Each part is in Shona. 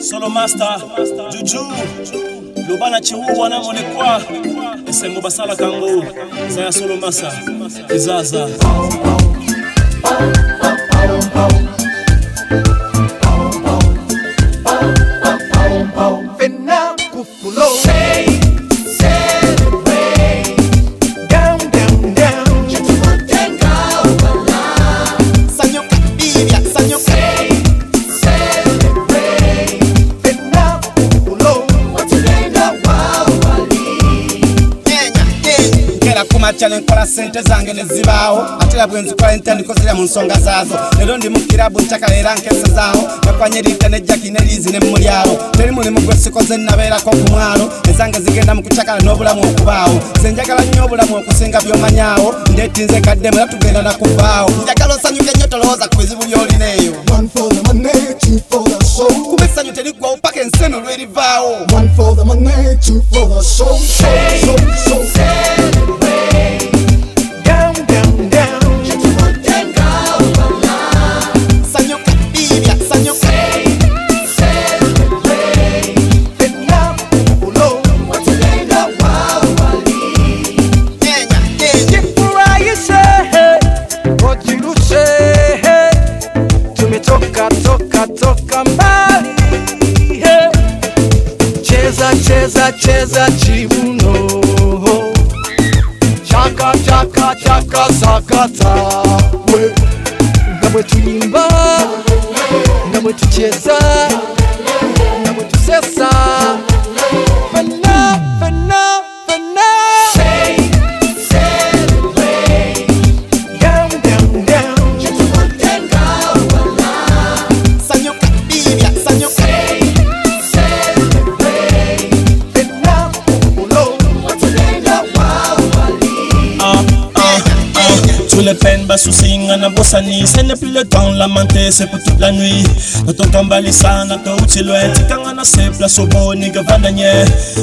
solo master juju loba na chihuwa na molekwa esengo basala kango. eza ya solo masa ezaza macha nenkola sente zange nezibawo atera bwenzikola entandikozera mu nsonga zazo lero ndi mukirabu ntakalera nkese zawo nakwanyerita ne jaki ne lizi ne mulyalo teri mulimu gwensiko ze nnaberako ku mwalo ezange zigenda mu kucakala n'obulamu okubawo ze njagala nnyo obulamu okusinga byomanyawo ndetinze kadde mula tugenda nakubawo njagala osanyuke nnyo tolowooza ku bizibu by'olineeyo kubesanyu teriggwawo paka enseno lwerivaawo kambali cheza cheza cheza chimuno chaka chaka chaka sakata ngamwe tuimba ngamwe tucheza yeah. les peines, bas soucis, ngana bosani. Ce n'est plus le temps de lamenter, c'est pour toute la nuit. Nato kambalisa, nato utilwe. Tikanga na se place au beau, niga vandanye.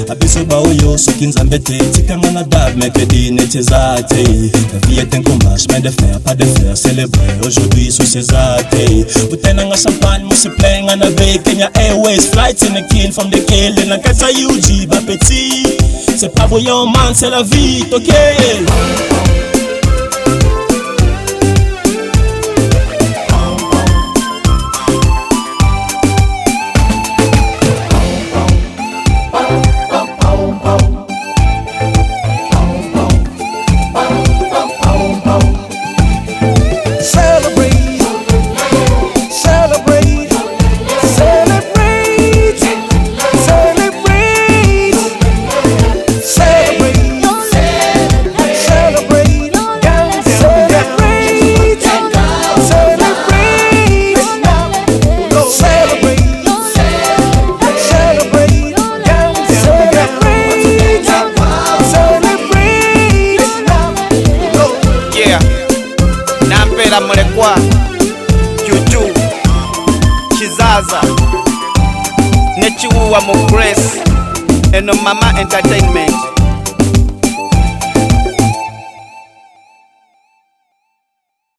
Abiso baoyo, ce qui nous embête. Tikanga na dab, mais que dîne tchezate. La vie est un combat, je de faire, pas de faire. Célébrer aujourd'hui sous ses athées. utenanga champagne musiplenga na ve kenya airways flights in a kin from the kele na kata uji petit. c'est pas voyant man c'est la vie tokel okay? Kitu Chizaza Nechiwuwa Mugresi Eno Mama Entertainment